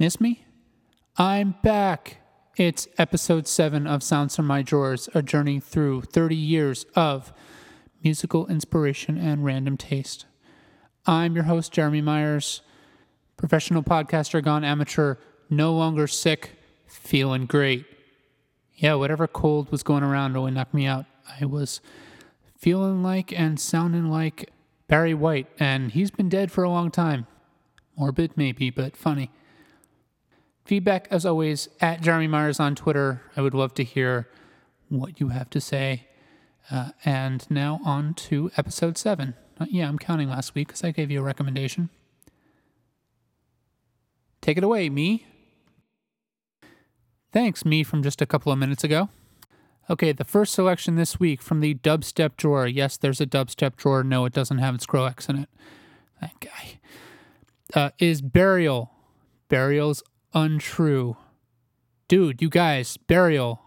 Miss me? I'm back. It's episode 7 of Sounds from My Drawers, a journey through 30 years of musical inspiration and random taste. I'm your host, Jeremy Meyers, professional podcaster gone amateur, no longer sick, feeling great. Yeah, whatever cold was going around really knocked me out. I was feeling like and sounding like Barry White, and he's been dead for a long time. Morbid, maybe, but funny. Feedback, as always, at Jeremy Meyers on Twitter. I would love to hear what you have to say. Uh, and now on to episode seven. Uh, yeah, I'm counting last week because I gave you a recommendation. Take it away, me. Thanks, me, from just a couple of minutes ago. Okay, the first selection this week from the dubstep drawer. Yes, there's a dubstep drawer. No, it doesn't have Skrillex in it. That guy. Uh, is Burial. Burial's Untrue. Dude, you guys, Burial.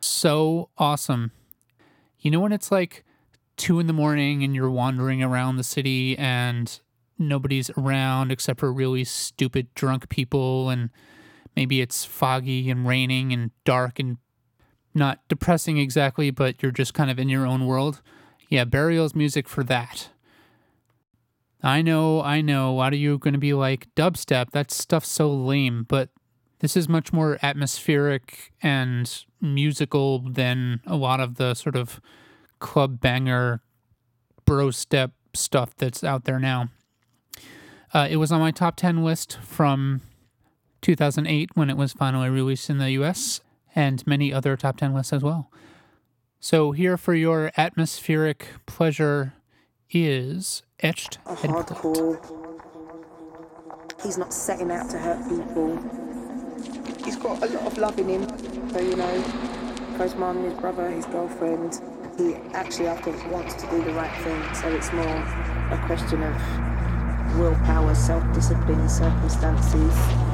So awesome. You know when it's like two in the morning and you're wandering around the city and nobody's around except for really stupid drunk people and maybe it's foggy and raining and dark and not depressing exactly, but you're just kind of in your own world. Yeah, Burial's music for that. I know, I know. A lot of you going to be like, dubstep, that stuff's so lame, but this is much more atmospheric and musical than a lot of the sort of club banger bro step stuff that's out there now. Uh, it was on my top 10 list from 2008 when it was finally released in the US, and many other top 10 lists as well. So, here for your atmospheric pleasure is Etched a hardcore. He's not setting out to hurt people. He's got a lot of love in him. So, you know, his mum, his brother, his girlfriend, he actually, I think, wants to do the right thing. So it's more a question of willpower, self discipline, circumstances.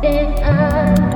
there are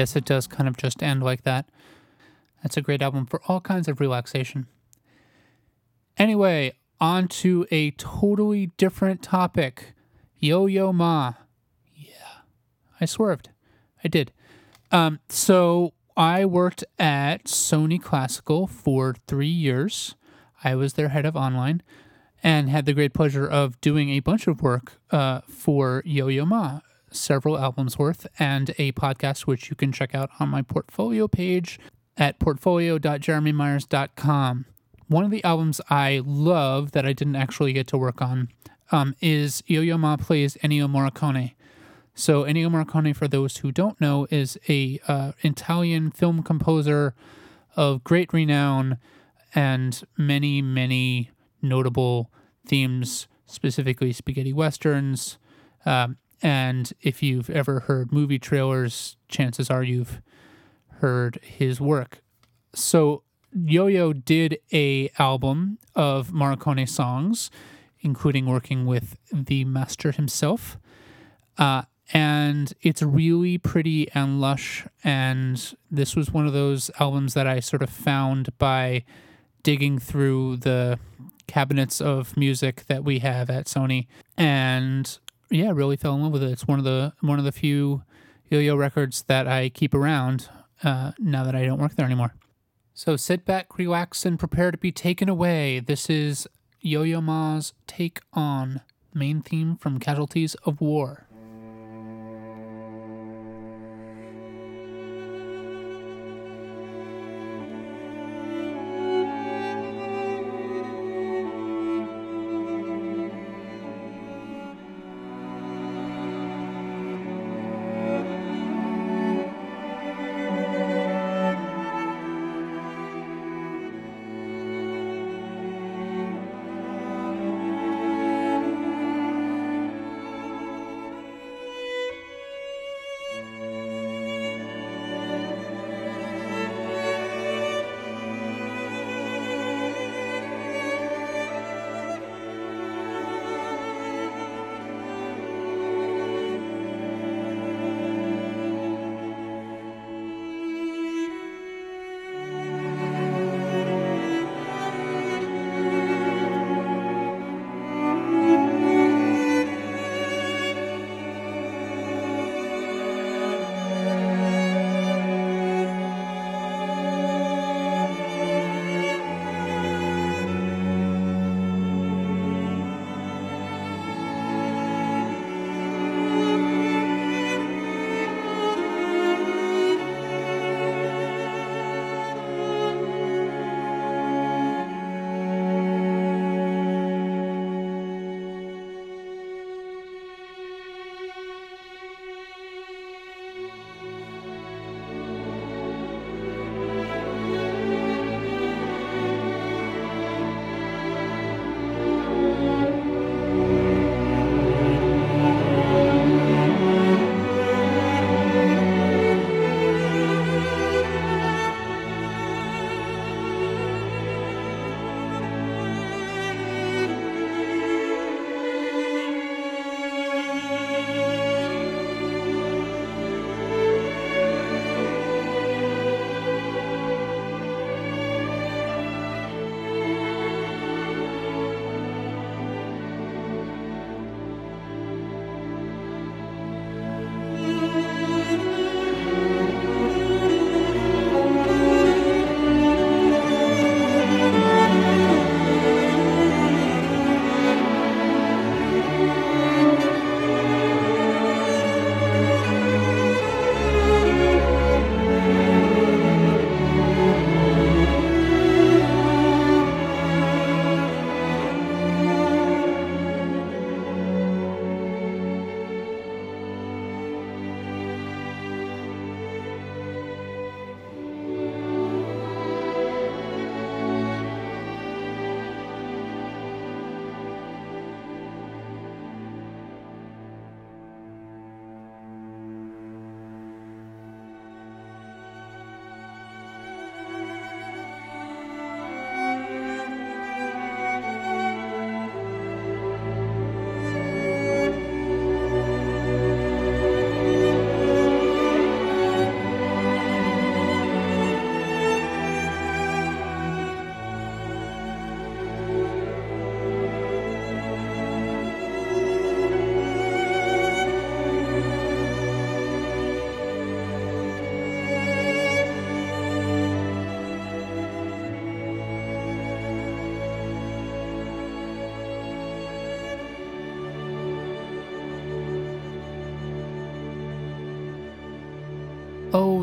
Yes, it does kind of just end like that. That's a great album for all kinds of relaxation. Anyway, on to a totally different topic Yo Yo Ma. Yeah, I swerved. I did. Um, so I worked at Sony Classical for three years. I was their head of online and had the great pleasure of doing a bunch of work uh, for Yo Yo Ma several albums worth, and a podcast which you can check out on my portfolio page at portfolio.jeremymeyers.com. One of the albums I love that I didn't actually get to work on um, is Yo Yo Ma plays Ennio Morricone. So Ennio Morricone, for those who don't know, is a uh, Italian film composer of great renown and many, many notable themes, specifically spaghetti westerns, um, and if you've ever heard movie trailers, chances are you've heard his work. So Yo-Yo did a album of Morricone songs, including working with the master himself. Uh, and it's really pretty and lush. And this was one of those albums that I sort of found by digging through the cabinets of music that we have at Sony. And yeah, really fell in love with it. It's one of the one of the few yo-yo records that I keep around uh, now that I don't work there anymore. So sit back, relax, and prepare to be taken away. This is Yo-Yo Ma's take on main theme from Casualties of War.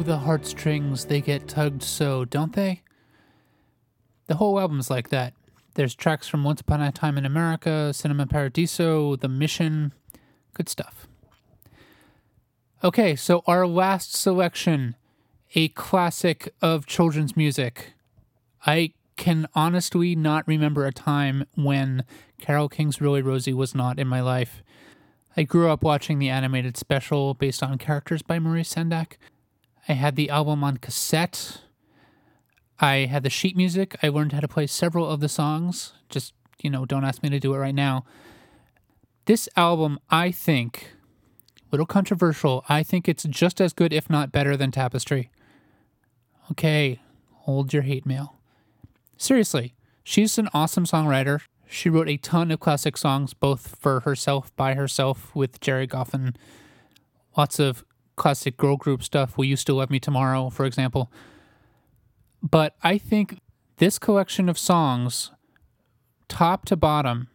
The heartstrings, they get tugged so, don't they? The whole album's like that. There's tracks from Once Upon a Time in America, Cinema Paradiso, The Mission. Good stuff. Okay, so our last selection, a classic of children's music. I can honestly not remember a time when Carole King's Really Rosie was not in my life. I grew up watching the animated special based on characters by Maurice Sendak. I had the album on cassette. I had the sheet music. I learned how to play several of the songs. Just, you know, don't ask me to do it right now. This album, I think, little controversial, I think it's just as good, if not better, than Tapestry. Okay, hold your hate mail. Seriously, she's an awesome songwriter. She wrote a ton of classic songs, both for herself, by herself, with Gerry Goffin. Lots of classic girl group stuff. Will You Still Love Me Tomorrow, for example. But I think this collection of songs, top to bottom,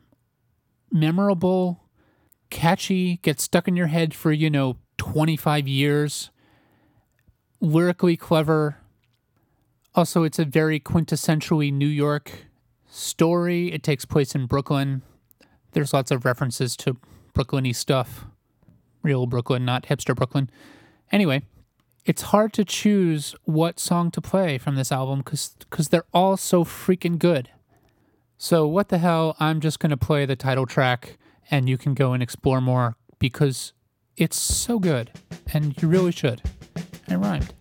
memorable, catchy, gets stuck in your head for, you know, 25 years, lyrically clever. Also, it's a very quintessentially New York story. It takes place in Brooklyn. There's lots of references to Brooklyny stuff. Real Brooklyn, not hipster Brooklyn. Anyway, it's hard to choose what song to play from this album because they're all so freaking good. So, what the hell? I'm just going to play the title track and you can go and explore more because it's so good and you really should. I rhymed.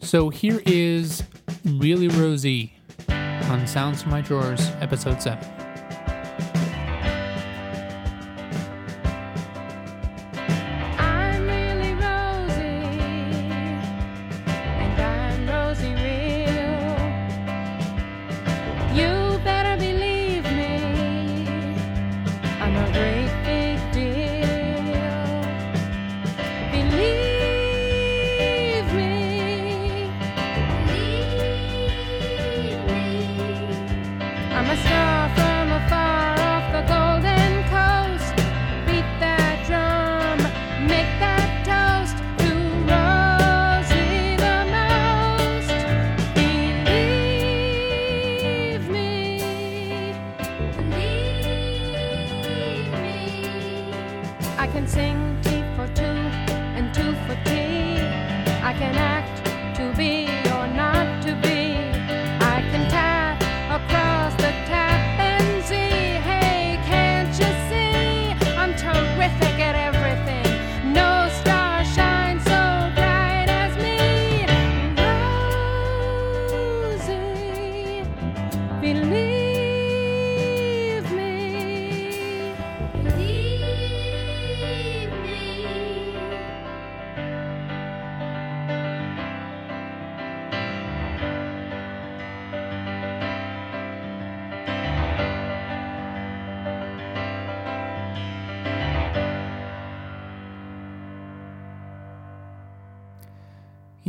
So, here is Really Rosie on Sounds from My Drawers, episode 7.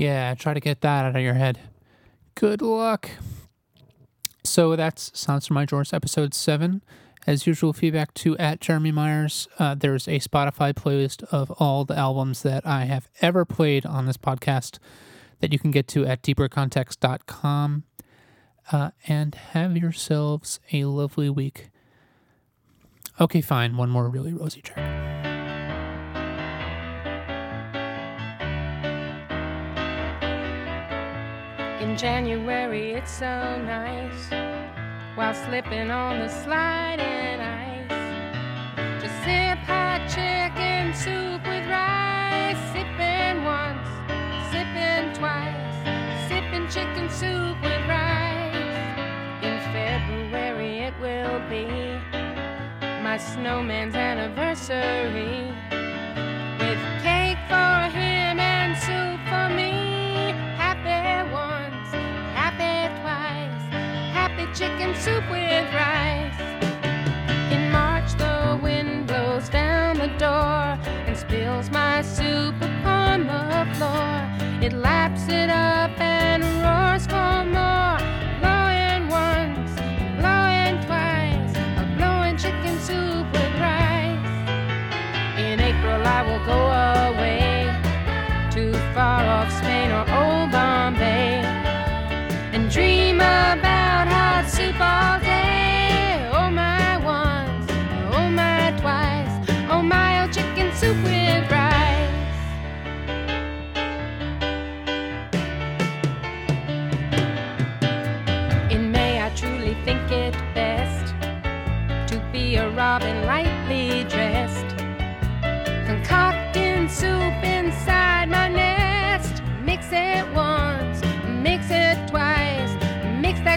Yeah, try to get that out of your head. Good luck. So that's Sounds from My Drawers, episode 7. As usual, feedback to at Jeremy Meyers. Uh, there's a Spotify playlist of all the albums that I have ever played on this podcast that you can get to at deepercontext.com. Uh, and have yourselves a lovely week. Okay, fine. One more Really Rosie track. In January, it's so nice. While slipping on the sliding ice. Just sip hot chicken soup with rice, sipping once, sipping twice, sipping chicken soup with rice. In February, it will be my snowman's anniversary. With cake for him chicken soup with rice. In March, the wind blows down the door and spills my soup upon the floor. It laps it up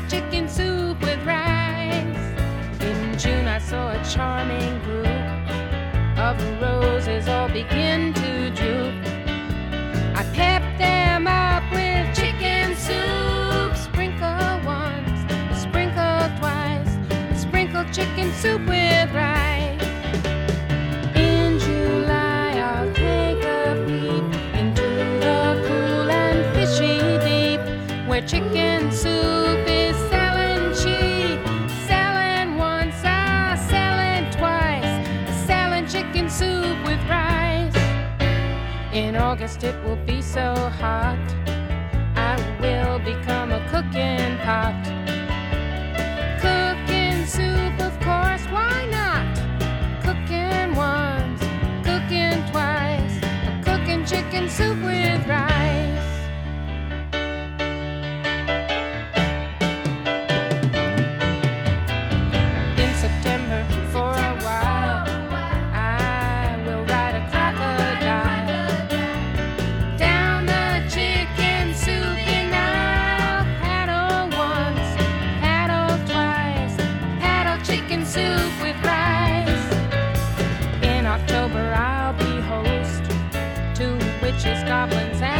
chicken soup with rice. In June, I saw a charming group of roses all begin to droop. I pepped them up with chicken soup. Sprinkle once, sprinkle twice, sprinkle chicken soup with August it will be so hot. goblins, and